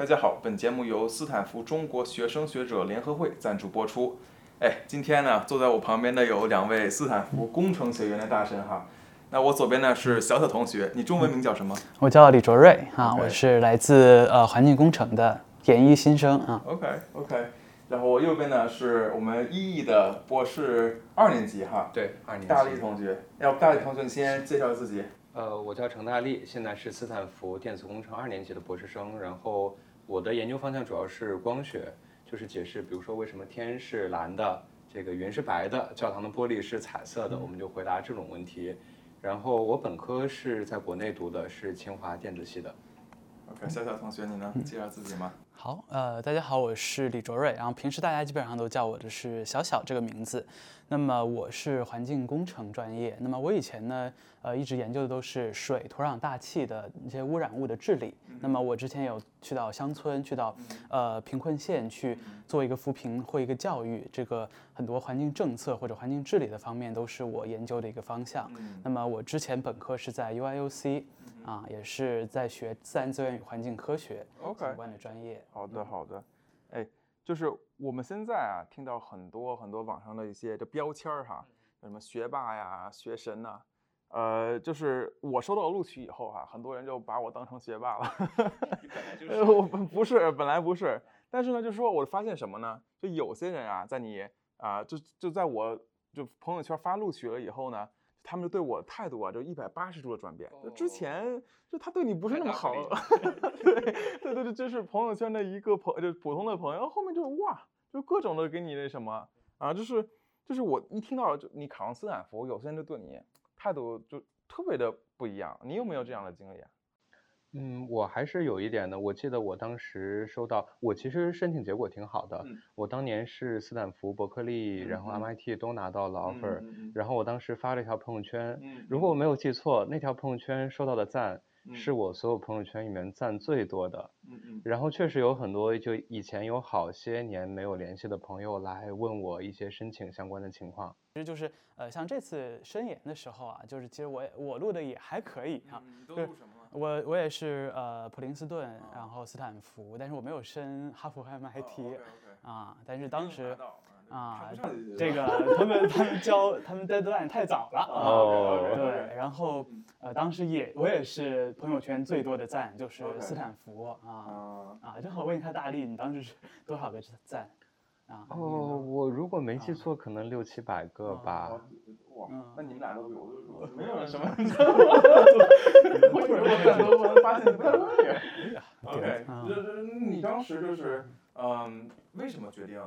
大家好，本节目由斯坦福中国学生学者联合会赞助播出。哎，今天呢，坐在我旁边的有两位斯坦福工程学院的大神哈。那我左边呢是小小同学，你中文名叫什么？我叫李卓瑞啊，我是来自呃环境工程的研一新生啊。OK OK，然后我右边呢是我们一艺的博士二年级哈，对，二年级。大力同学。要不大力同学你先介绍自己。呃，我叫程大力，现在是斯坦福电子工程二年级的博士生。然后我的研究方向主要是光学，就是解释，比如说为什么天是蓝的，这个云是白的，教堂的玻璃是彩色的，我们就回答这种问题。然后我本科是在国内读的，是清华电子系的。OK，小小同学你能？介绍自己吗？好，呃，大家好，我是李卓瑞，然后平时大家基本上都叫我的是小小这个名字。那么我是环境工程专业，那么我以前呢，呃，一直研究的都是水、土壤、大气的一些污染物的治理。那么我之前有去到乡村，去到呃贫困县去做一个扶贫或一个教育，这个很多环境政策或者环境治理的方面都是我研究的一个方向。那么我之前本科是在 UIUC，啊，也是在学自然资源与环境科学相关的专业。好的，好的。哎，就是我们现在啊，听到很多很多网上的一些这标签儿哈，什么学霸呀、学神呐、呃，就是我收到录取以后哈、很多人就把我当成学霸了。呃我不不是，本来不是，但是呢，就是说我发现什么呢？就有些人啊，在你啊、就就在我就朋友圈发录取了以后呢，他们就对我态度啊，就一百八十度的转变。就之哦前就他对你不是那么好太，对对对对，就是朋友圈的一个朋，就普通的朋友，后面就哇，就各种的给你那什么啊，就是就是我一听到就你考上斯坦福，有些人就对你态度就特别的不一样。你有没有这样的经历啊？嗯，我还是有一点的。我记得我当时收到，我其实申请结果挺好的。嗯我当年是斯坦福、伯克利，然后 MIT 都拿到了 offer，、嗯然后我当时发了一条朋友圈，嗯如果我没有记错，那条朋友圈收到的赞嗯是我所有朋友圈里面赞最多的。嗯嗯然后确实有很多就以前有好些年没有联系的朋友来问我一些申请相关的情况。其实就是呃，像这次申研的时候啊，就是其实我也我录的也还可以啊。嗯，都录什么了？我我也是呃普林斯顿，然后斯坦福，但是我没有申哈佛和 MIT 啊。但是当时啊，这个他们他们交他们 deadline 太早了啊。哦对，然后呃当时也我也是朋友圈最多的赞就是斯坦福啊啊，啊，正好问一下大力，你当时是多少个赞啊？哦，我如果没记错，可能六七百个吧。哇嗯，那你们俩都比我都没有什么，我以为我赞都我发现不太对。OK，嗯。这这你当时就是嗯，为什么决定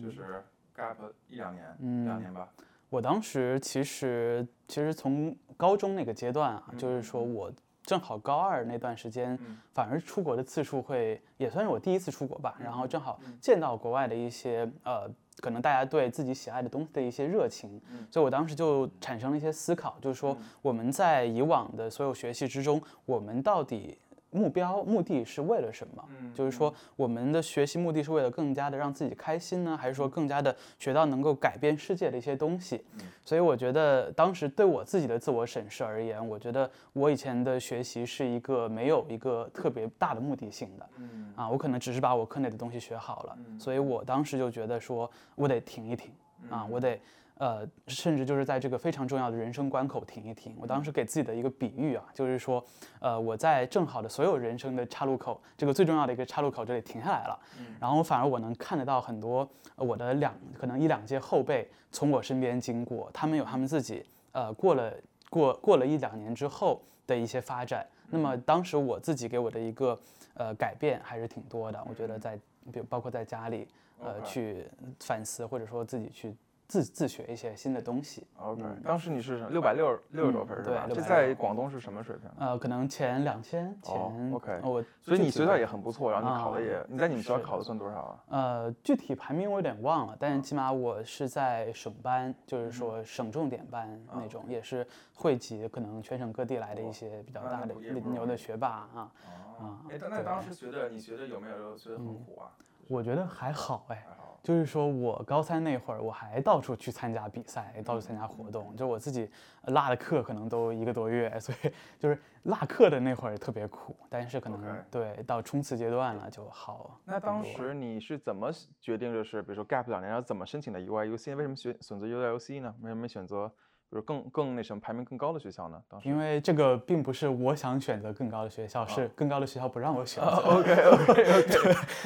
就是 gap 一两年，两嗯年吧？我当时其实其实从高中那个阶段啊，就是说我正好高二那段时间嗯，反而出国的次数会也算是我第一次出国吧，然后正好嗯。见到国外的一些呃，可能大家对自己喜爱的东西的一些热情，嗯。所以我当时就产生了一些思考，就是说我们在以往的所有学习之中，我们到底目标目的是为了什么？嗯就是说，我们的学习目的是为了更加的让自己开心呢，还是说更加的学到能够改变世界的一些东西？所以我觉得当时对我自己的自我审视而言，我觉得我以前的学习是一个没有一个特别大的目的性的。嗯啊，我可能只是把我课内的东西学好了，所以我当时就觉得说，我得停一停啊，我得呃，甚至就是在这个非常重要的人生关口停一停。我当时给自己的一个比喻啊，就是说，呃，我在正好的所有人生的岔路口，这个最重要的一个岔路口这里停下来了，然后反而我能看得到很多呃我的两可能一两届后辈从我身边经过，他们有他们自己呃过了过过了一两年之后的一些发展。那么当时我自己给我的一个呃改变还是挺多的，我觉得在比如包括在家里呃去反思，或者说自己去自自学一些新的东西。OK，当时你是六百六六十多分是吧？嗯对这在广东是什么水平？呃，可能前两千前、哦，OK 呃我所以你学校也很不错，然后你考的啊也，你在你们学校考的算多少啊？呃，具体排名我有点忘了，但是起码我是在省班，就是嗯说省重点班那种，也是汇集可能全省各地来的一些比较大的牛的学霸啊。哦，哎，但那当时觉得，你学的有没有觉得很苦啊？我觉得还好哎。就是说我高三那会儿，我还到处去参加比赛，到处参加活动，就我自己落的课可能都一个多月，所以 就是落课的那会儿特别苦，但是可能对到冲刺阶段了就好。那当时你是怎么决定就是比如说 gap 两年要怎么申请的 UIUC？为什么选选择 UIUC 呢？为什么选择？就是更更那什么排名更高的学校呢？当时因为这个并不是我想选择更高的学校，是更高的学校不让我选择。OK OK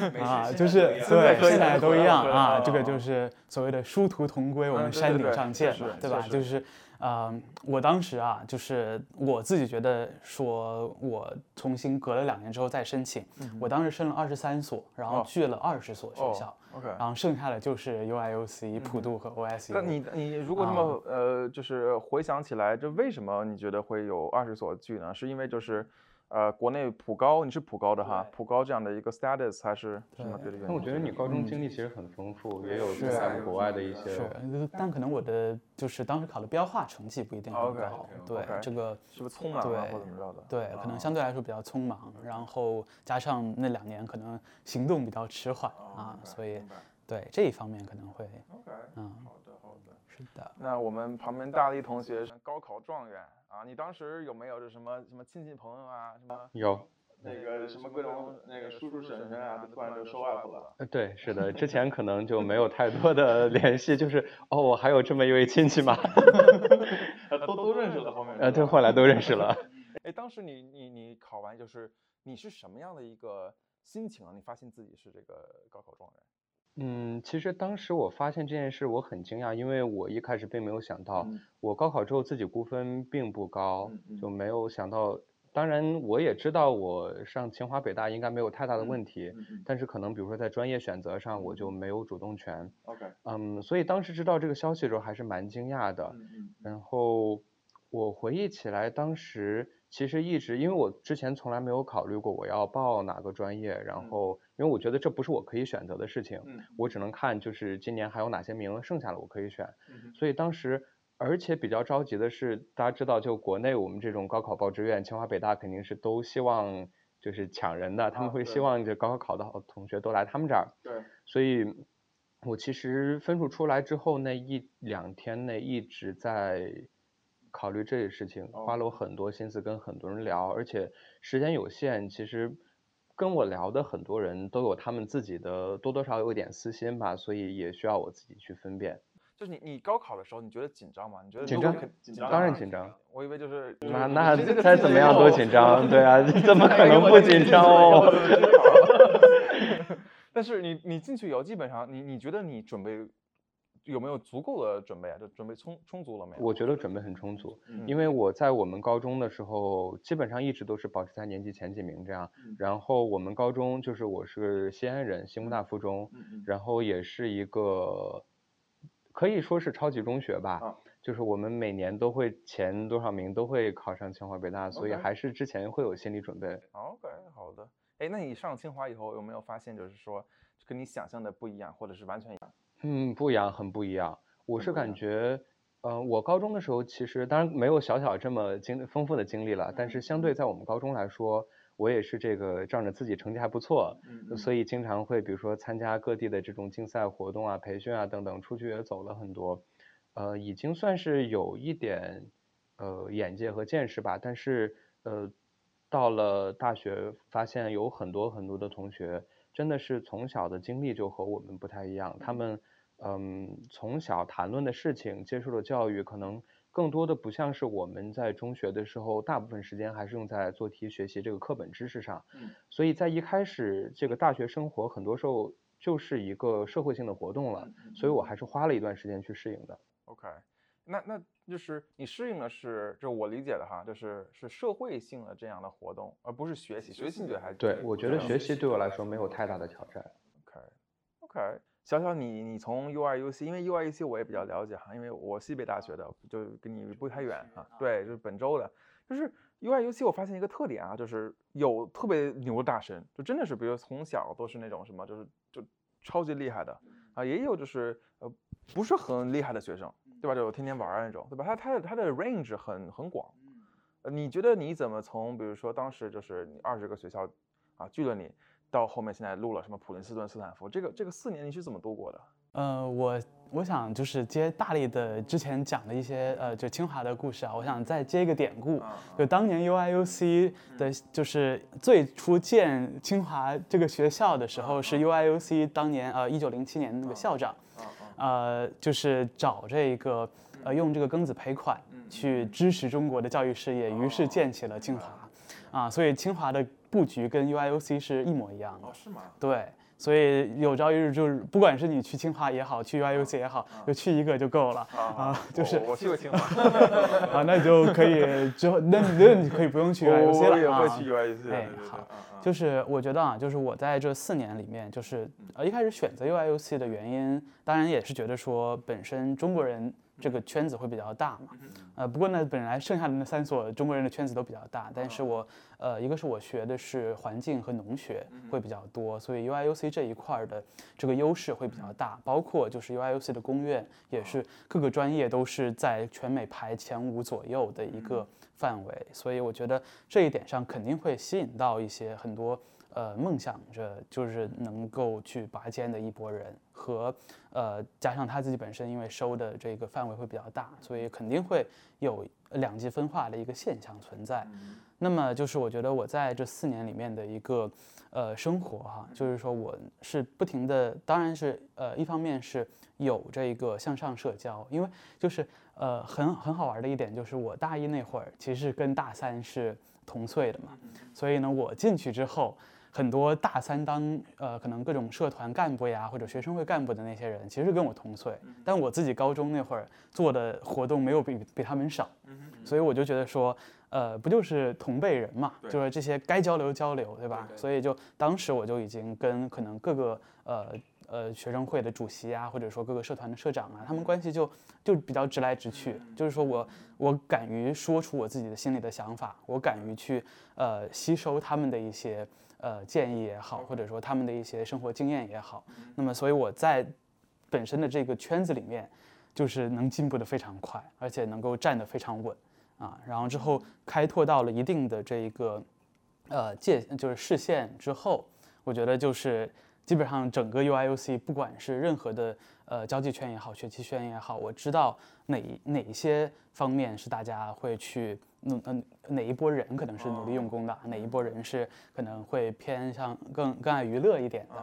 OK 啊，就是对，现在都一样啊，这个就是所谓的殊途同归，我们山顶上见嘛，对吧？就是。呃，我当时啊，就是我自己觉得说，我重新隔了两年之后再申请，我当时申了二十三所，然后去了二十所学校，OK，然后剩下的就是 UIUC、普渡和 OSU。那你你如果这么呃，就是回想起来，这为什么你觉得会有二十所剧呢？是因为就是。呃，国内普高，你是普高的哈，普高这样的一个 status 还是什么别的原因？那我觉得你高中经历其实很丰富，也有在国外的一些。是，但可能我的就是当时考的标化成绩不一定很高。对，这个是不是匆忙或者怎么着的？对，可能相对来说比较匆忙，然后加上那两年可能行动比较迟缓啊，所以对这一方面可能会。OK，嗯，是的。那我们旁边大力同学是高考状元。啊，你当时有没有这什么什么亲戚朋友啊，什么有那个什么各种那个叔叔婶婶啊，突然就收外头了？呃，对，是的，之前可能就 没有太多的联系，就是哦，我还有这么一位亲戚吗？都都认识了后面。呃，对，后来都认识了。哎，当时你你你考完就是你是什么样的一个心情啊？你发现自己是这个高考状元？嗯，其实当时我发现这件事，我很惊讶，因为我一开始并没有想到，我高考之后自己估分并不高，就没有想到。当然，我也知道我上清华北大应该没有太大的问题，但是可能比如说在专业选择上，我就没有主动权。OK，嗯，所以当时知道这个消息的时候还是蛮惊讶的。然后我回忆起来，当时。其实一直，因为我之前从来没有考虑过我要报哪个专业，然后因为我觉得这不是我可以选择的事情，我只能看就是今年还有哪些名额剩下的我可以选，所以当时而且比较着急的是，大家知道就国内我们这种高考报志愿，清华北大肯定是都希望就是抢人的，他们会希。望这高考考得好的同学都来他们这儿，对，所以我其实分数出来之后那一两天内一直在。考虑这些事情，花了我很多心思跟很多人聊，而且时间有限，其实跟我聊的很多人都有他们自己的多多少有点私心吧，所以也需要我自己去分辨。就是你你高考的时候，你觉得紧张吗？你觉得紧张？紧张，当然紧张。我以为就是那那再怎么样都紧张，对啊，怎么可能不紧张哦？但是你你进去以后，基本上你你觉得你准备？有没有足够的准备啊？就准备充充足了没有？我觉得准备很充足，因为我在我们高中的时候，基本上一直都是保持在年级前几名这样。然后我们高中就是我是西安人，西工大附中，然后也是一个可以说是超级中学吧。就是我们每年都会前多少名都会考上清华北大，所以还是之前会有心理准备。OK，好的。哎，那你上清华以后有没有发现，就是说跟你想象的不一样，或者是完全一样？嗯，不一样，很不一样。我是感觉，呃，我高中的时候其实当然没有小小这么经丰富的经历了，但是相对在我们高中来说，我也是这个仗着自己成绩还不错，所以经常会比如说参加各地的这种竞赛活动啊、培训啊等等，出去也走了很多，呃，已经算是有一点呃眼界和见识吧。但是呃，到了大学，发现有很多很多的同学真的是从小的经历就和我们不太一样，他们。嗯，从小谈论的事情，接受的教育，可能更多的不像是我们在中学的时候，大部分时间还是用在做题学习这个课本知识上。嗯，所以在一开始这个大学生活，很多时候就是一个社会性的活动了。所以我还是花了一段时间去适应的。OK，那那就是你适应的是，就我理解的哈，就是是社会性的这样的活动，而不是学习。学习对还对，我觉得学习对我来说没有太大的挑战。OK，OK。小小你，你从 UIUC，因为 UIUC 我也比较了解哈，因为我西北大学的，就跟你不太远啊。对，就是本州的，就是 UIUC，我发现一个特点啊，就是有特别牛的大神，就真的是，比如从小都是那种什么，就是就超级厉害的啊，也有就是呃不是很厉害的学生，对吧？就天天玩那种，对吧？他他的他的 range 很很广。呃，你觉得你怎么从比如说当时就是你二十个学校啊拒了你？到后面现在录了什么普林斯顿、斯坦福，这个这个四年你是怎么度过的？呃，我我想就是接大力的之前讲的一些呃，就清华的故事啊，我想再接一个典故，就当年 UIUC 的，就是最初建清华这个学校的时候，是 UIUC 当年呃一九零七年那个校长，呃，就是找这个呃用这个庚子赔款去支持中国的教育事业，于是建起了清华，啊，所以清华的布局跟 UIUC 是一模一样的。哦，是吗？对。所以有朝一日就是，不管是你去清华也好，去 UIUC 也好，就去一个就够了啊。就是我去过清华 啊，那你就可以之后，那那你可以不用去 UIUC 了啊。我也会去 UIUC。哎，好，就是我觉得啊，就是我在这四年里面，就是呃一开始选择 UIUC 的原因，当然也是觉得说本身中国人。这个圈子会比较大嘛，呃，不过呢，本来剩下的那三所中国人的圈子都比较大，但是我，呃，一个是我学的是环境和农学会比较多，所以 UIUC 这一块的这个优势会比较大，包括就是 UIUC 的公院也是各个专业都是在全美排前五左右的一个范围，所以我觉得这一点上肯定会吸引到一些很多。呃，梦想着就是能够去拔尖的一波人，和呃加上他自己本身，因为收的这个范围会比较大，所以肯定会有两极分化的一个现象存在。那么就是我觉得我在这四年里面的一个呃生活哈，就是说我是不停的，当然是呃一方面是有这个向上社交，因为就是呃很很好玩的一点就是我大一那会儿其实跟大三是同岁的嘛，所以呢我进去之后。很多大三当呃可能各种社团干部呀或者学生会干部的那些人，其实跟我同岁，但我自己高中那会儿做的活动没有比比他们少，所以我就觉得说，呃不就是同辈人嘛，就是这些该交流交流，对吧？所以就当时我就已经跟可能各个呃呃学生会的主席啊，或者说各个社团的社长啊，他们关系就就比较直来直去，就是说我我敢于说出我自己的心里的想法，我敢于去呃吸收他们的一些。呃，建议也好，或者说他们的一些生活经验也好，那么所以我在本身的这个圈子里面，就是能进步的非常快，而且能够站得非常稳啊。然后之后开拓到了一定的这一个呃界，就是视线之后，我觉得就是基本上整个 UIUC，不管是任何的呃交际圈也好，学习圈也好，我知道哪哪一些方面是大家会去。嗯嗯，哪一波人可能是努力用功的？哪一波人是可能会偏向更更爱娱乐一点的？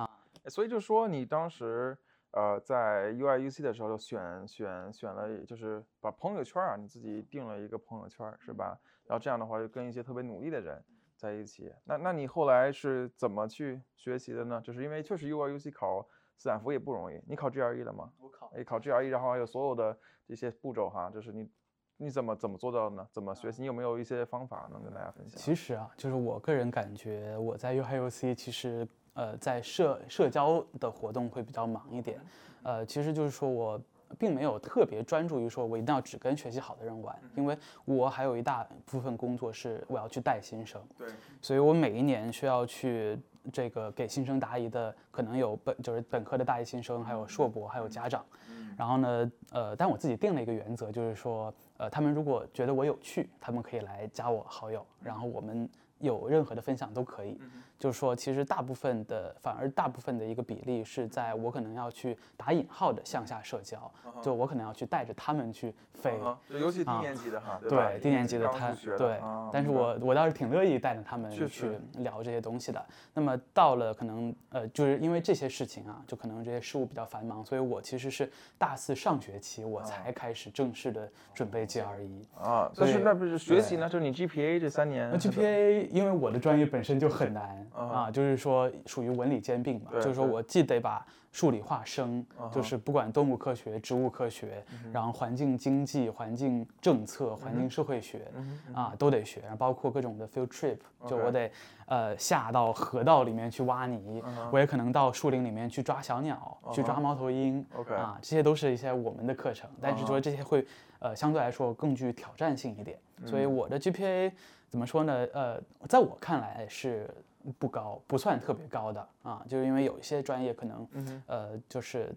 啊，所以就说你当时呃在 UIUC 的时候就选选选了，就是把朋友圈啊，你自己定了一个朋友圈是吧？然后这样的话就跟一些特别努力的人在一起。那那你后来是怎么去学习的呢？就是因为确实 UIUC 考斯坦福也不容易，你考 GRE 了吗？我考，哎，考 GRE，然后还有所有的这些步骤哈，就是你。你怎么怎么做到的呢？怎么学习？你有没有一些方法能跟大家分享？其实啊，就是我个人感觉，我在 UIUC 其实呃在社社交的活动会比较忙一点，呃，其实就是说我并没有特别专注于说我一定要只跟学习好的人玩，因为我还有一大部分工作是我要去带新生，对，所以我每一年需要去这个给新生答疑的，可能有本就是本科的大一新生，还有硕博，还有家长，然后呢，呃，但我自己定了一个原则，就是说。呃，他们如果觉得我有趣，他们可以来加我好友，然后我们有任何的分享都可以。就是说，其实大部分的，反而大部分的一个比例是在我可能要去打引号的向下社交，就我可能要去带着他们去飞，尤其低年级的哈，对低年级的他，对，但是我我倒是挺乐意带着他们去聊这些东西的。那么到了可能呃，就是因为这些事情啊，就可能这些事务比较繁忙，所以我其实是大四上学期我才开始正式的准备 GRE 啊。但是那不是学习呢？就是你 GPA 这三年，GPA 因为我的专业本身就很难。啊，就是说属于文理兼并嘛，就是说我既得把数理化生，就是不管动物科学、植物科学，然后环境经济、环境政策、环境社会学啊都得学，然后包括各种的 field trip，就我得呃下到河道里面去挖泥，我也可能到树林里面去抓小鸟，去抓猫头鹰啊，这些都是一些我们的课程，但是说这些会呃相对来说更具挑战性一点，所以我的 GPA 怎么说呢？呃，在我看来是。不高，不算特别高的啊，就是因为有一些专业可能，呃，就是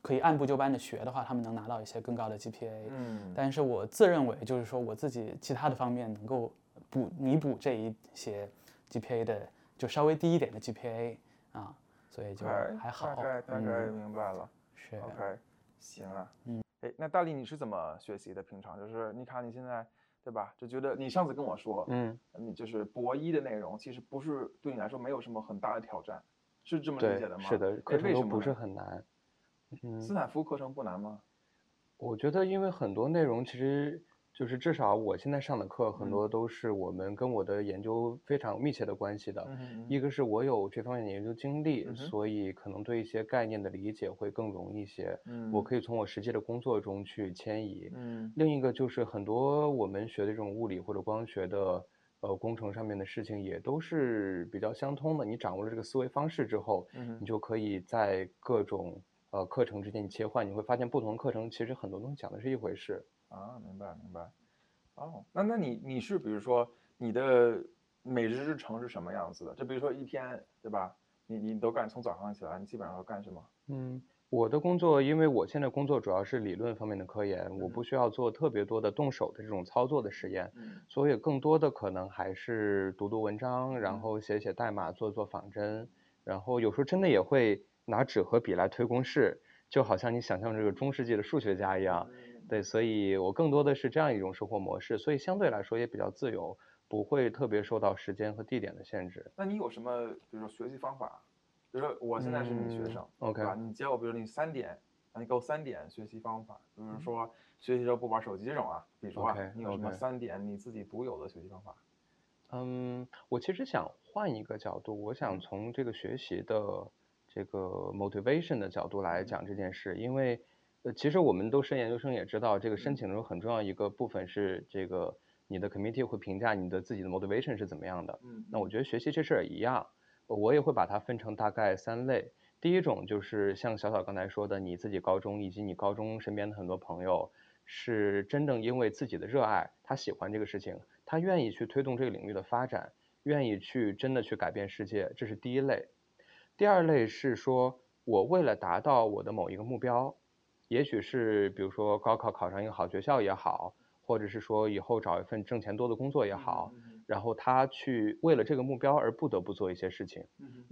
可以按部就班的学的话，他们能拿到一些更高的 GPA。嗯，但是我自认为就是说我自己其他的方面能够补弥补这一些 GPA 的就稍微低一点的 GPA 啊，所以就还好。大概大概明白了。是。OK，行了。嗯。哎，那大力你是怎么学习的？平常就是你看你现在对吧？就觉得你上次跟我说，嗯，你就是博一的内容，其实不是对你来说没有什么很大的挑战，是这么理解的吗？是的，课程都不是很难。嗯。斯坦福课程不难吗？我觉得，因为很多内容其实。就是至少我现在上的课很多都是我们跟我的研究非常密切的关系的，一个是我有这方面的研究经历，所以可能对一些概念的理解会更容易一些。我可以从我实际的工作中去迁移。另一个就是很多我们学的这种物理或者光学的呃工程上面的事情也都是比较相通的。你掌握了这个思维方式之后，你就可以在各种呃课程之间切换，你会发现不同课程其实很多东西讲的是一回事。啊，明白明白，哦，那那你你是比如说你的每日日程是什么样子的？就比如说一天，对吧？你你都干从早上起来，你基本上要干什么？嗯，我的工作，因为我现在工作主要是理论方面的科研，我不需要做特别多的动手的这种操作的实验，所以更多的可能还是读读文章，然后写写代码，做做仿真，然后有时候真的也会拿纸和笔来推公式，就好像你想象这个中世纪的数学家一样。对，所以我更多的是这样一种生活模式，所以相对来说也比较自由，不会特别受到时间和地点的限制。那你有什么，比如说学习方法？比如说我现在是你学生，OK，你教我，比如你三点，你给我三点学习方法，比如说学习时候不玩手机这种啊，比如说你有什么三点你自己独有的学习方法？嗯，我其实想换一个角度，我想从这个学习的这个 motivation 的角度来讲这件事，因为。呃，其实我们都是研究生，也知道这个申请中很重要一个部分是这个你的 committee 会评价你的自己的 motivation 是怎么样的。嗯，那我觉得学习这事儿也一样，我也会把它分成大概三类。第一种就是像小小刚才说的，你自己高中以及你高中身边的很多朋友是真正因为自己的热爱，他喜欢这个事情，他愿意去推动这个领域的发展，愿意去真的去改变世界，这是第一类。第二类是说我为了达到我的某一个目标。也许是比如说高考考上一个好学校也好，或者是说以后找一份挣钱多的工作也好，然后他去为了这个目标而不得不做一些事情，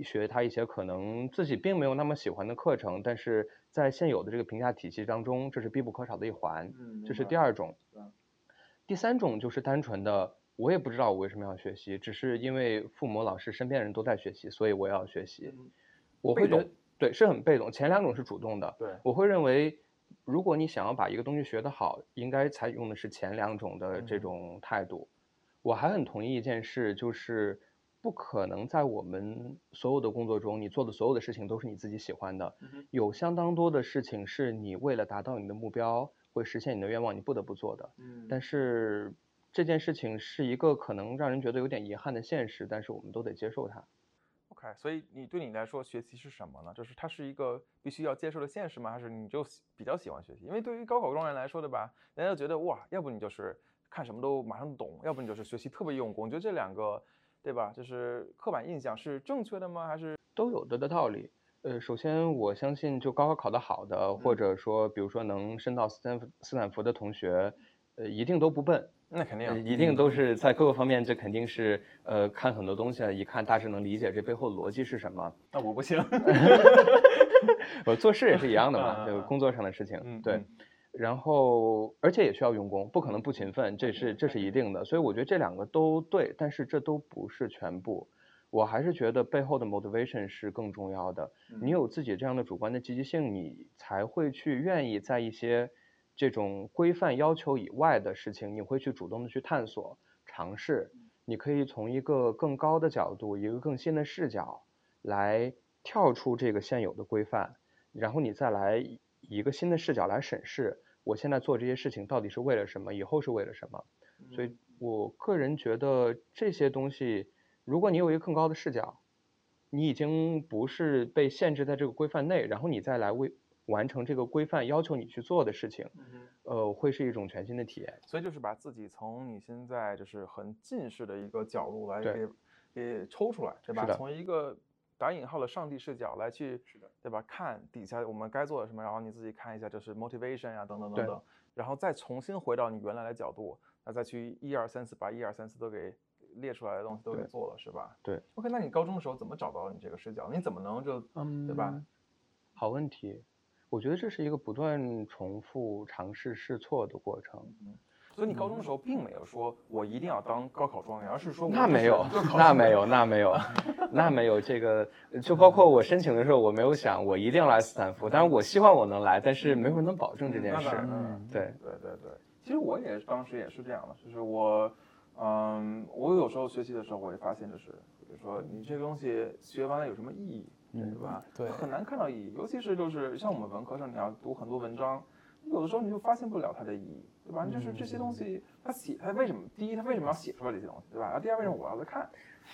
学他一些可能自己并没有那么喜欢的课程，但是在现有的这个评价体系当中，这是必不可少的一环。这是第二种。第三种就是单纯的，我也不知道我为什么要学习，只是因为父母、老师、身边人都在学习，所以我也要学习。我会觉得对，是很被动。前两种是主动的。对，我会认为。如果你想要把一个东西学得好，应该采用的是前两种的这种态度。我还很同意一件事，就是不可能在我们所有的工作中，你做的所有的事情都是你自己喜欢的。有相当多的事情是你为了达到你的目标，会实现你的愿望，你不得不做的。但是这件事情是一个可能让人觉得有点遗憾的现实，但是我们都得接受它。OK，所以你对你来说学习是什么呢？就是它是一个必须要接受的现实吗？还是你就比较喜欢学习？因为对于高考状元来说，对吧？人家觉得哇，要不你就是看什么都马上懂，要不你就是学习特别用功。你觉得这两个，对吧？就是刻板印象是正确的吗？还是都有的的道理？呃，首先我相信，就高考考得好的，或者说比如说能升到斯坦斯坦福的同学，呃，一定都不笨。那肯定，一定都是在各个方面，这肯定是呃，看很多东西啊，一看大致能理解这背后的逻辑是什么。那我不行，我做事也是一样的嘛，就工作上的事情，对。然后，而且也需要用功，不可能不勤奋，这是这是一定的。所以我觉得这两个都对，但是这都不是全部。我还是觉得背后的 motivation 是更重要的。你有自己这样的主观的积极性，你才会去愿意在一些。这种规范要求以外的事情，你会去主动的去探索、尝试。你可以从一个更高的角度、一个更新的视角来跳出这个现有的规范，然后你再来以一个新的视角来审视，我现在做这些事情到底是为了什么，以后是为了什么。所以我个人觉得这些东西，如果你有一个更高的视角，你已经不是被限制在这个规范内，然后你再来为。完成这个规范要求你去做的事情，呃，会是一种全新的体验。所以就是把自己从你现在就是很近视的一个角度来给给抽出来，对吧？从一个打引号的上帝视角来去，对吧？看底下我们该做的什么，然后你自己看一下，就是 motivation 啊，等等等等，然后再重新回到你原来的角度，那再去一二三四把一二三四都给列出来的东西都给做了，是吧？对。OK，那你高中的时候怎么找到你这个视角？你怎么能就嗯，对吧？好问题，我觉得这是一个不断重复尝试试错的过程。所以你高中的时候并没有说我一定要当高考状元，而是说那没有，那没有，那没有，那没有。这个就包括我申请的时候，我没有想我一定要来斯坦福，但是我希望我能来，但是没有人能保证这件事那当。然当然对，对对对，其实我也当时也是这样的，就是我，嗯，我有时候学习的时候，我会发现就是，比如说你这个东西学完了有什么意义，对吧？对很难看到意义，尤其是就是像我们文科生，你要读很多文章，有的时候你就发现不了它的意义，对吧？就是这些东西，它写它为什么？第一，它为什么要写出来这些东西，对吧？然后第二，为什么我要再看，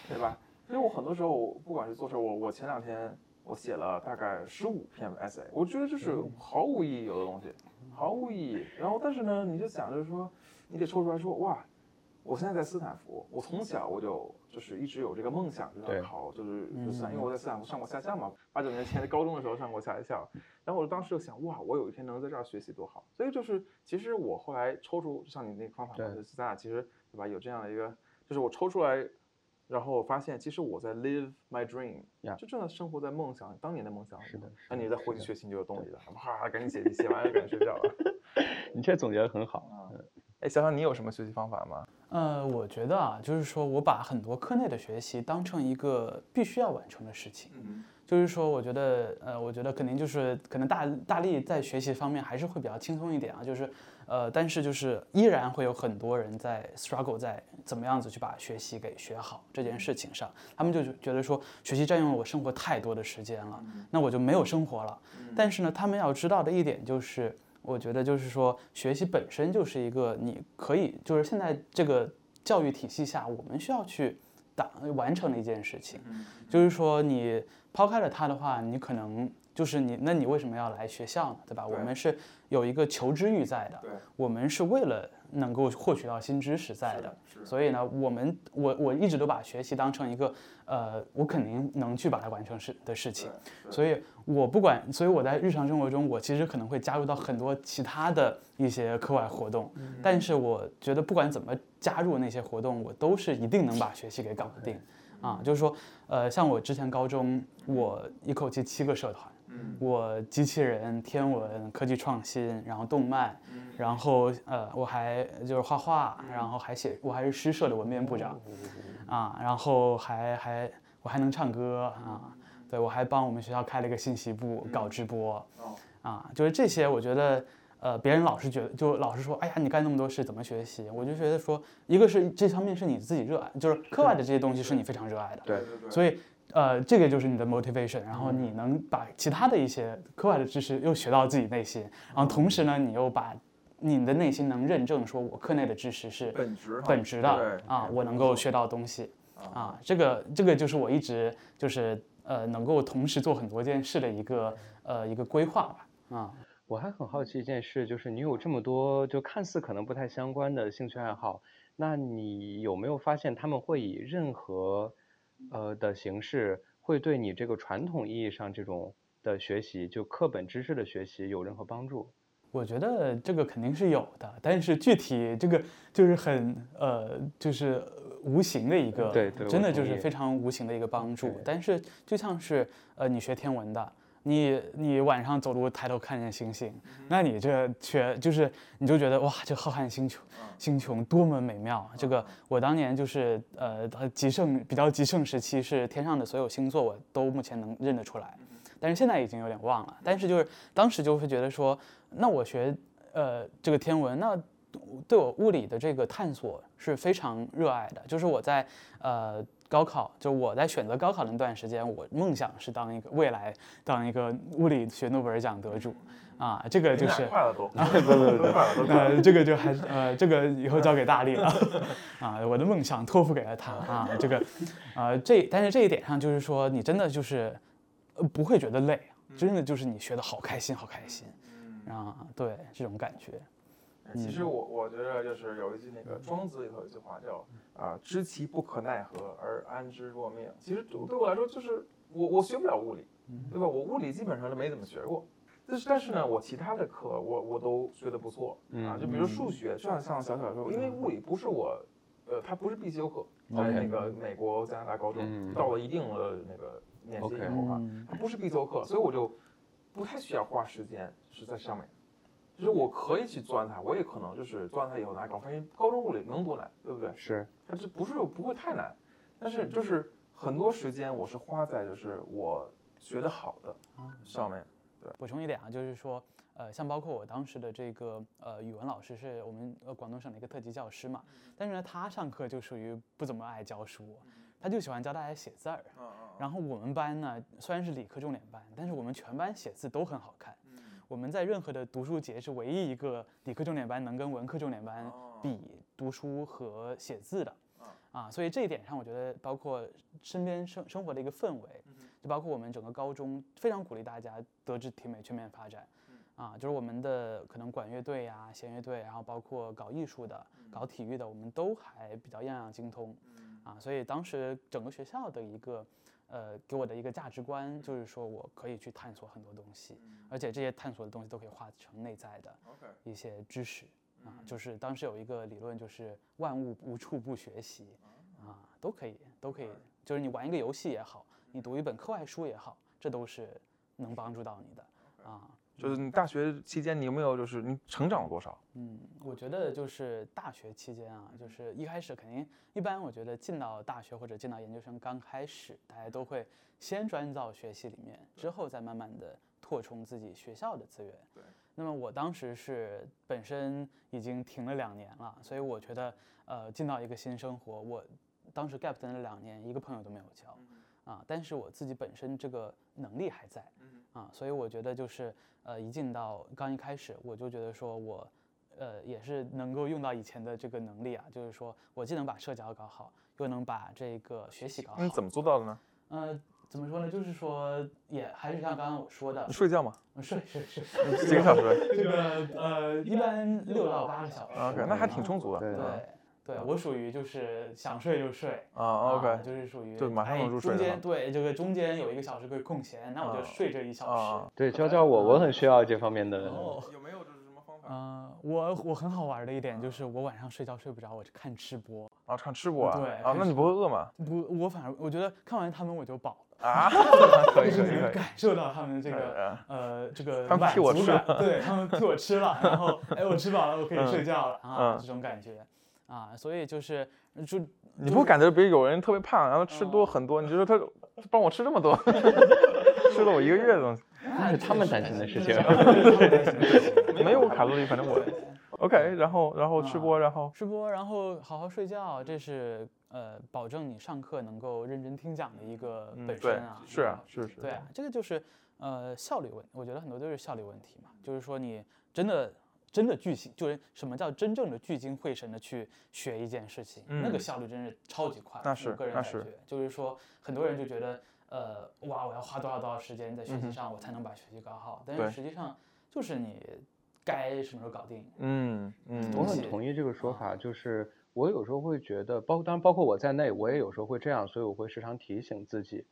对吧？所以我很多时候，不管是做事儿，我我前两天我写了大概十五篇 essay，我觉得就是毫无意义有的东西，毫无意义。然后但是呢，你就想着说，你得抽出来说，哇，我现在在斯坦福，我从小我就就是一直有这个梦想，就是考，就是就算因为我在斯坦福上过下校嘛，八九年前在高中的时候上过下校，然后我当时就想，哇，我有一天能在这儿学习多好。所以就是其实我后来抽出，就像你那个方法，就是咱俩其实对吧，有这样的一个，就是我抽出来。然后我发现，其实我在 live my dream，就真的生活在梦想，当年的梦想里是的那你再回去学习，你就有动力了。哈，赶紧写，写完了赶紧睡觉了。你这总结的很好啊。哎，想想你有什么学习方法吗？呃，我觉得啊，就是说我把很多课内的学习当成一个必须要完成的事情。嗯就是说，我觉得，呃，我觉得肯定就是可能大大力在学习方面还是会比较轻松一点啊，就是，呃，但是就是依然会有很多人在 struggle 在怎么样子去把学习给学好这件事情上，他们就觉得说学习占用了我生活太多的时间了，那我就没有生活了。但是呢，他们要知道的一点就是，我觉得就是说学习本身就是一个你可以就是现在这个教育体系下我们需要去达完成的一件事情。就是说你抛开了它的话，你可能就是你，那你为什么要来学校呢？对吧？我们是有一个求知欲在的，我们是为了能够获取到新知识在的。所以呢，我们我我一直都把学习当成一个呃，我肯定能去把它完成事的事情。所以我不管，所以我在日常生活中，我其实可能会加入到很多其他的一些课外活动，但是我觉得不管怎么加入那些活动，我都是一定能把学习给搞定。啊，就是说，呃，像我之前高中，我一口气七个社团，我机器人、天文、科技创新，然后动漫，然后呃，我还就是画画，然后还写，我还是诗社的文编部长，啊，然后还还我还能唱歌啊，对我还帮我们学校开了一个信息部搞直播，啊，就是这些，我觉得。呃，别人老是觉得，就老是说，哎呀，你干那么多事怎么学习？我就觉得说，一个是这方面是你自己热爱，就是课外的这些东西是你非常热爱的，对所以呃，这个就是你的 motivation，然后你能把其他的一些课外的知识又学到自己内心，然后同时呢，你又把你的内心能认证说，我课内的知识是本职本职的对啊，我能够学到东西啊，这个这个就是我一直就是呃能够同时做很多件事的一个呃一个规划吧啊。我还很好奇一件事，就是你有这么多就看似可能不太相关的兴趣爱好，那你有没有发现他们会以任何呃的形式，会对你这个传统意义上这种的学习，就课本知识的学习有任何帮助？我觉得这个肯定是有的，但是具体这个就是很呃，就是无形的一个，对对真的就是非常无形的一个帮助。但是就像是呃，你学天文的，你你晚上走路抬头看见星星，那你这学就是你就觉得哇，这浩瀚星球星球多么美妙啊！这个我当年就是呃极盛比较极盛时期是天上的所有星座我都目前能认得出来，但是现在已经有点忘了。但是就是当时就会觉得说，那我学呃这个天文，那对我物理的这个探索是非常热爱的。就是我在呃高考，就我在选择高考那段时间，我梦想是当一个未来当一个物理学诺贝尔奖得主啊，这个就是。快了都，对对对，这个就还是 呃，这个以后交给大力了 啊，我的梦想托付给了他啊，这个，呃，这但是这一点上就是说，你真的就是呃不会觉得累，真的就是你学的好开心，好开心。啊，对这种感觉。其实我我觉得就是有一句那个庄子里头有一句话叫啊、知其不可奈何而安之若命。其实对对我来说就是我我学不了物理，对吧？我物理基本上都没怎么学过。但是但是呢，我其他的课我我都学得不错。啊，就比如数学，就像像小小说，因为物理不是我呃，它不是必修课，在那个美国、加拿大高中到了一定的那个年纪以后哈，它不是必修课，所以我就不太需要花时间是在上面。就是我可以去钻它，我也可能就是钻它以后拿高分，因为高中物理能多难，对不对？是，它这不是不会太难，但是就是很多时间我是花在就是我学的好的上面。对，补充一点啊，就是说，呃，像包括我当时的这个呃语文老师是我们呃广东省的一个特级教师嘛，但是呢，他上课就属于不怎么爱教书，他就喜欢教大家写字儿。然后我们班呢，虽然是理科重点班，但是我们全班写字都很好看。我们在任何的读书节是唯一一个理科重点班能跟文科重点班比读书和写字的，啊，所以这一点上，我觉得包括身边生生活的一个氛围，就包括我们整个高中非常鼓励大家德智体美全面发展，啊，就是我们的可能管乐队呀、弦乐队，然后包括搞艺术的、搞体育的，我们都还比较样样精通，啊，所以当时整个学校的一个。呃，给我的一个价值观就是说，我可以去探索很多东西，而且这些探索的东西都可以化成内在的一些知识啊。就是当时有一个理论，就是万物无处不学习啊，都可以，都可以。就是你玩一个游戏也好，你读一本课外书也好，这都是能帮助到你的啊。就是你大学期间，你有没有就是你成长了多少？嗯，我觉得就是大学期间啊，就是一开始肯定一般，我觉得进到大学或者进到研究生刚开始，大家都会先专到学习里面，之后再慢慢的扩充自己学校的资源。对。那么我当时是本身已经停了两年了，所以我觉得呃进到一个新生活，我当时 gap 的那两年一个朋友都没有交，啊，但是我自己本身这个能力还在，啊，所以我觉得就是。呃，一进到刚一开始，我就觉得说我，呃，也是能够用到以前的这个能力啊，就是说我既能把社交搞好，又能把这个学习搞好。你怎么做到的呢？呃，怎么说呢？就是说，也还是像刚刚我说的，你睡觉吗？睡睡睡，几 个小时？这个呃，一般六到八个小时。OK，那还挺充足的。对。对我属于就是想睡就睡啊，OK，就是属于就马上能入睡。中间对这个中间有一个小时可以空闲，那我就睡这一小时。对，教教我，我很需要这方面的。有没有就是什么方法？嗯，我我很好玩的一点就是我晚上睡觉睡不着，我就看吃播。啊，看吃播啊？对啊，那你不会饿吗？不，我反而我觉得看完他们我就饱了啊，可以可以感受到他们这个呃这个他们替我吃了，对他们替我吃了，然后哎我吃饱了，我可以睡觉了啊，这种感觉。啊，所以就是就你不感觉，比如有人特别胖，然后吃多很多，你就说他帮我吃这么多，吃了我一个月的东西，那是他们担心的事情，没有卡路里，反正我 OK。然后然后吃播，然后吃播，然后好好睡觉，这是呃保证你上课能够认真听讲的一个本身啊，是啊是是，对啊，这个就是呃效率问，我觉得很多都是效率问题嘛，就是说你真的。真的聚精，就是什么叫真正的聚精会神的去学一件事情，那个效率真是超级快。那是，个人感觉，就是说很多人就觉得，呃，哇，我要花多少多少时间在学习上，我才能把学习搞好。但是实际上就是你该什么时候搞定。嗯嗯，我很同意这个说法，就是我有时候会觉得，包当然包括我在内，我也有时候会这样，所以我会时常提醒自己。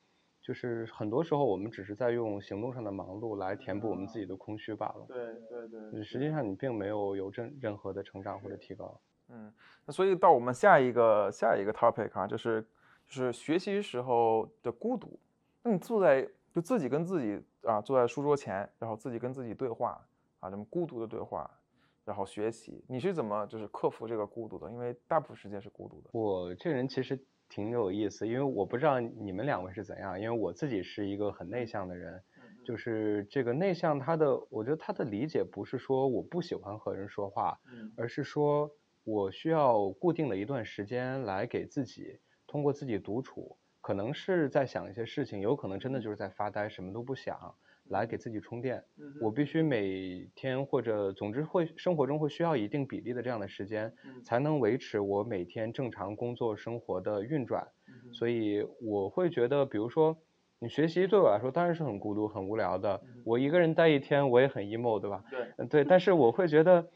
就是很多时候，我们只是在用行动上的忙碌来填补我们自己的空虚罢了。对对对。实际上，你并没有有任任何的成长或者提高。嗯，那所以到我们下一个下一个 topic 啊，就是就是学习时候的孤独。那你坐在就自己跟自己啊，坐在书桌前，然后自己跟自己对话啊，这么孤独的对话，然后学习，你是怎么就是克服这个孤独的？因为大部分时间是孤独的。我这个人其实。挺有意思，因为我不知道你们两位是怎样，因为我自己是一个很内向的人，就是这个内向，他的我觉得他的理解不是说我不喜欢和人说话，而是说我需要固定的一段时间来给自己通过自己独处，可能是在想一些事情，有可能真的就是在发呆，什么都不想。来给自己充电，我必须每天或者总之会生活中会需要一定比例的这样的时间，才能维持我每天正常工作生活的运转。所以我会觉得，比如说你学习对我来说当然是很孤独、很无聊的。我一个人待一天我也很 emo，对吧？对，对。但是我会觉得，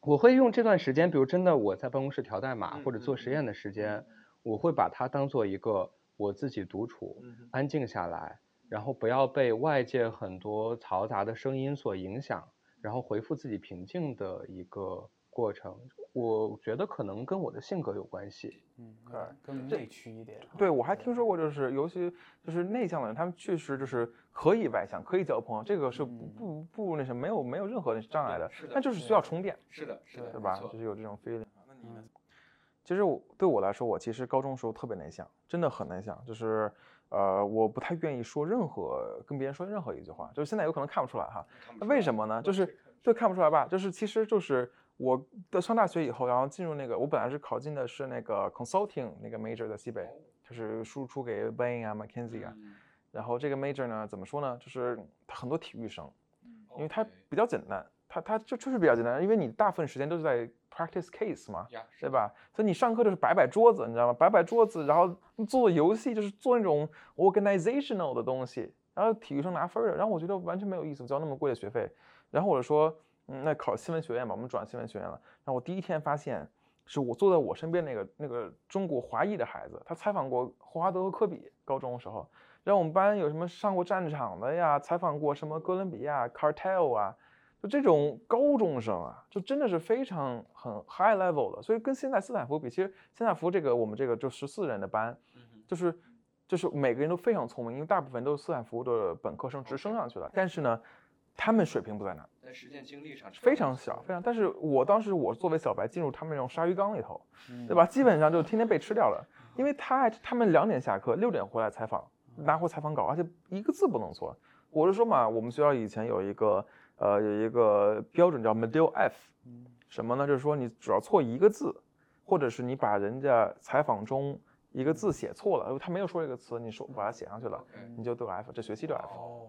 我会用这段时间，比如真的我在办公室调代码或者做实验的时间，我会把它当做一个我自己独处、安静下来。然后不要被外界很多嘈杂的声音所影响，然后回复自己平静的一个过程，我觉得可能跟我的性格有关系。嗯，对更内驱一点。对，我还听说过，就是尤其就是内向的人，他们确实就是可以外向，可以交朋友，这个是不不不那什么，没有没有任何的障碍的。是的。但就是需要充电。是的，是的，对吧？就是有这种 feeling。那你呢？其实我对我来说，我其实高中时候特别内向，真的很内向，就是呃，我不太愿意说任何跟别人说任何一句话，就是现在有可能看不出来哈。那为什么呢？就是对看不出来吧？就是其实就是我的上大学以后，然后进入那个，我本来是考进的是那个 consulting 那个 major 的西北，就是输出给 Bain 啊、McKinsey 啊。然后这个 major 呢，怎么说呢？就是很多体育生，因为它比较简单，它它就就是比较简单，因为你大部分时间都是在。practice case 嘛，对吧？所以你上课就是摆摆桌子，你知道吗？摆摆桌子，然后做做游戏，就是做那种 organizational 的东西，然后体育生拿分的。然后我觉得完全没有意思，交那么贵的学费。然后我就说，嗯，那考新闻学院吧，我们转新闻学院了。然后我第一天发现，是我坐在我身边那个那个中国华裔的孩子，他采访过霍华德和科比，高中的时候。然后我们班有什么上过战场的呀？采访过什么哥伦比亚 cartel 啊？就这种高中生啊，就真的是非常很 high level 的，所以跟现在斯坦福比，其实斯坦福这个我们这个就十四人的班，就是就是每个人都非常聪明，因为大部分都是斯坦福的本科生直升上去了，但是呢，他们水平不在那，在实践经历上非常小，非常。但是我当时我作为小白进入他们那种鲨鱼缸里头，对吧？基本上就天天被吃掉了，因为他他们两点下课，六点回来采访，拿回采访稿，而且一个字不能错。我是说嘛，我们学校以前有一个。呃，有一个标准叫 Medill F，什么呢？就是说你只要错一个字，或者是你把人家采访中一个字写错了，他没有说这个词，你说把它写上去了，你就得 F，这学期就 F。哦。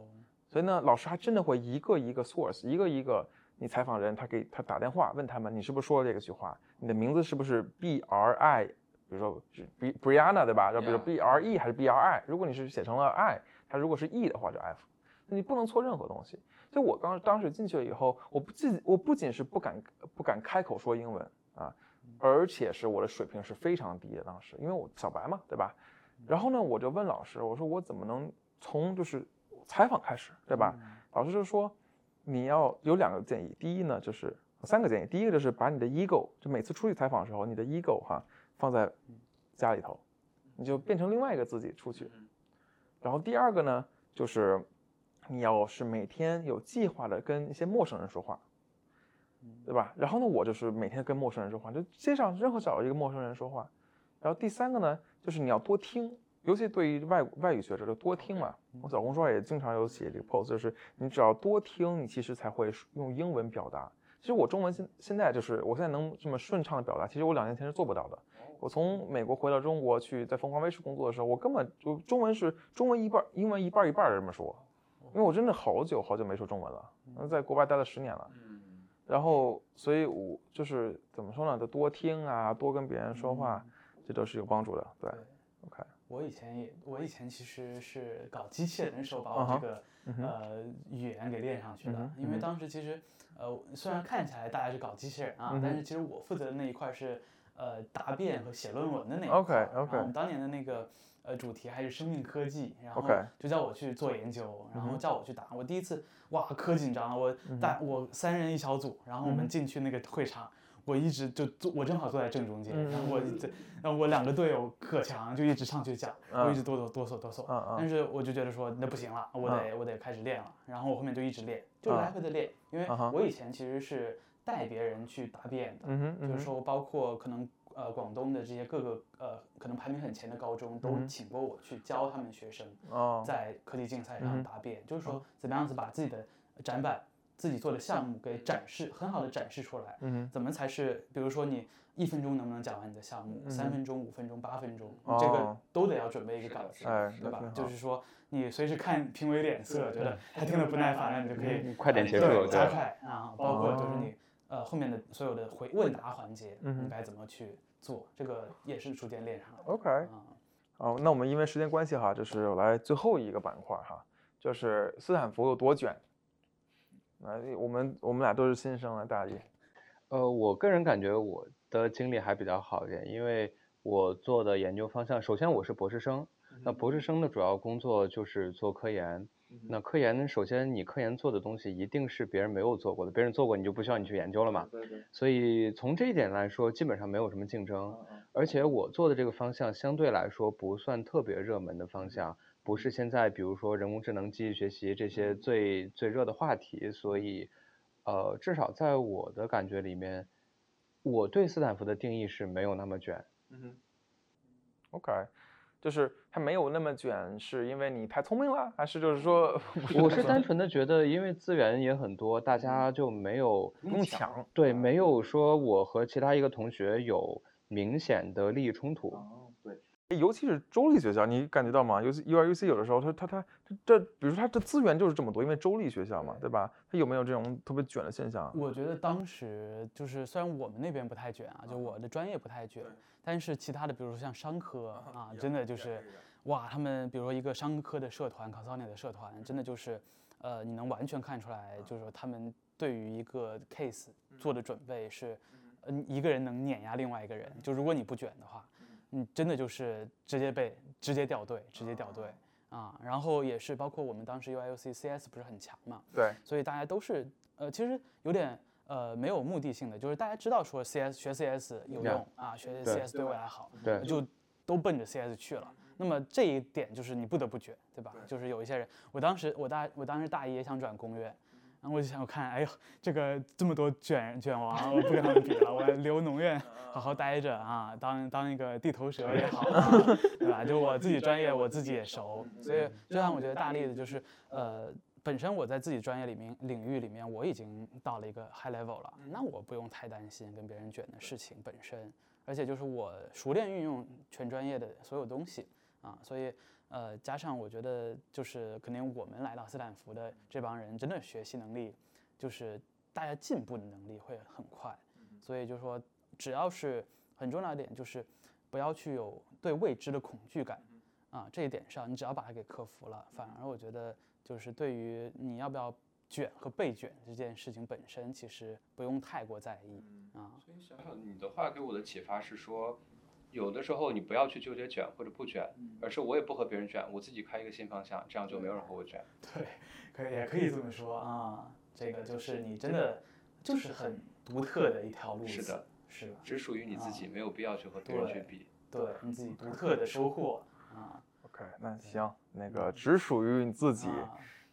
所以呢，老师还真的会一个一个 source，一个一个你采访人，他给他打电话问他们，你是不是说了这个句话？你的名字是不是 B R I？比如说是 B Brianna 对吧？就比如说 B R E 还是 B R I？如果你是写成了 I，它如果是 E 的话就 F，你不能错任何东西。所以，我刚当时进去了以后，我不仅我不仅是不敢不敢开口说英文啊，而且是我的水平是非常低的。当时，因为我小白嘛，对吧？然后呢，我就问老师，我说我怎么能从就是采访开始，对吧？老师就说你要有两个建议，第一呢就是三个建议，第一个就是把你的 ego，就每次出去采访的时候，你的 ego 哈放在家里头，你就变成另外一个自己出去。然后第二个呢就是。你要是每天有计划的跟一些陌生人说话，对吧？然后呢，我就是每天跟陌生人说话，就街上任何找一个陌生人说话。然后第三个呢，就是你要多听，尤其对于外外语学者，就多听嘛。我小红书上也经常有写这个 post，就是你只要多听，你其实才会用英文表达。其实我中文现现在就是我现在能这么顺畅的表达，其实我两年前是做不到的。我从美国回到中国去，在凤凰卫视工作的时候，我根本就中文是中文一半，英文一半一半的这么说。因为我真的好久好久没说中文了，那在国外待了十年了，然后所以，我就是怎么说呢，就多听啊，多跟别人说话，这都是有帮助的。对，OK。我以前也，我以前其实是搞机器人的时候，把我这个呃语言给练上去的。因为当时其实，呃，虽然看起来大家是搞机器人啊，但是其实我负责的那一块是呃答辩和写论文的那一块。OK，OK。我们当年的那个。呃，主题还是生命科技，然后就叫我去做研究，然后叫我去答。我第一次哇，可紧张了。我带我三人一小组，然后我们进去那个会场，我一直就坐，我正好坐在正中间。然后我这，然后我两个队友可强，就一直上去讲，我一直哆哆哆嗦哆嗦。但是我就觉得说那不行了，我得我得开始练了。然后我后面就一直练，就来回的练，因为我以前其实是带别人去答辩的，就是说包括可能。呃，广东的这些各个呃，可能排名很前的高中都请过我去教他们学生，在科技竞赛上答辩，就是说怎么样子把自己的展板、自己做的项目给展示，很好的展示出来。嗯，怎么才是？比如说你一分钟能不能讲完你的项目？三分钟、五分钟、八分钟，这个都得要准备一个稿子，对吧？就是说你随时看评委脸色，觉得他听得不耐烦了，你就可以快点结束，加快啊。包括就是你呃后面的所有的回问答环节，你该怎么去？做这个也是逐渐练上的。OK，哦，那我们因为时间关系哈，就是来最后一个板块哈，就是斯坦福有多卷。啊，我们我们俩都是新生啊，大一。呃，我个人感觉我的经历还比较好一点，因为我做的研究方向，首先我是博士生，那博士生的主要工作就是做科研。那科研，首先你科研做的东西一定是别人没有做过的，别人做过你就不需要你去研究了嘛。对对。所以从这一点来说，基本上没有什么竞争。而且我做的这个方向相对来说不算特别热门的方向，不是现在比如说人工智能、机器学习这些最最热的话题。所以，呃，至少在我的感觉里面，我对斯坦福的定义是没有那么卷。嗯哼。OK。就是它没有那么卷，是因为你太聪明了，还是就是说？我是单纯的觉得，因为资源也很多，大家就没有共抢。对，没有说我和其他一个同学有明显的利益冲突。尤其是州立学校，你感觉到吗？尤其 U R U C 有的时候，它它它这，比如说它的资源就是这么多，因为州立学校嘛，对吧？它有没有这种特别卷的现象？我觉得当时就是虽然我们那边不太卷啊，就我的专业不太卷，但是其他的，比如说像商科啊，真的就是哇，他们比如说一个商科的社团 c o n s u l t i n 的社团，真的就是呃，你能完全看出来，就是说他们对于一个 case 做的准备是，嗯，一个人能碾压另外一个人，就如果你不卷的话。嗯，真的就是直接被直接掉队，直接掉队啊！然后也是包括我们当时 U I U C C S 不是很强嘛，对，所以大家都是呃，其实有点呃没有目的性的，就是大家知道说 C S 学 C S 有用啊，学 C S 对未来好，对，就都奔着 C S 去了。那么这一点就是你不得不卷，对吧？就是有一些人，我当时我大我当时大一也想转工院。然后我就想，我看，哎呦，这个这么多卷卷王，我不跟他们比了，我留农院好好待着啊，当当一个地头蛇也好，对吧？就我自己专业，我自己也熟，所以就像我觉得大力的就是，呃，本身我在自己专业里面领域里面我已经到了一个 high level 了，那我不用太担心跟别人卷的事情本身，而且就是我熟练运用全专业的所有东西啊，所以。呃，加上我觉得就是肯定我们来到斯坦福的这帮人，真的学习能力，就是大家进步的能力会很快，所以就是说，只要是很重要一点，就是不要去有对未知的恐惧感啊，这一点上，你只要把它给克服了，反而我觉得就是对于你要不要卷和被卷这件事情本身，其实不用太过在意啊。所以小小，你的话给我的启发是说。有的时候你不要去纠结卷或者不卷，而是我也不和别人卷，我自己开一个新方向，这样就没有人和我卷。对，可以也可以这么说啊，这个就是你真的就是很独特的一条路。是的，是的，只属于你自己，没有必要去和别人去比。对，你自己独特的收获啊。OK，那行，那个只属于你自己，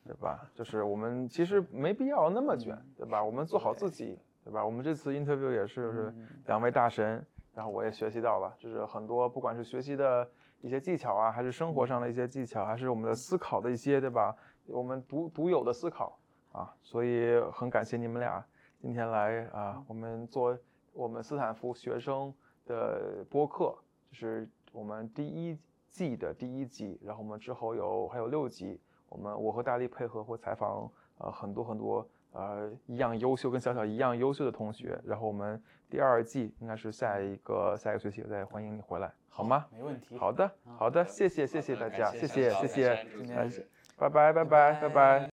对吧？就是我们其实没必要那么卷，对吧？我们做好自己，对吧？我们这次 interview 也是是两位大神。然后我也学习到了，就是很多不管是学习的一些技巧啊，还是生活上的一些技巧，还是我们的思考的一些，对吧？我们独独有的思考啊，所以很感谢你们俩今天来啊，我们做我们斯坦福学生的播客，就是我们第一季的第一集，然后我们之后有还有六集，我们我和大力配合会采访呃很多很多。呃，一样优秀，跟小小一样优秀的同学。然后我们第二季应该是下一个下一个学期再欢迎你回来，好吗？没问题。好的，好的，谢谢，谢谢大家，谢谢，谢谢，谢谢，拜拜，拜拜，拜拜。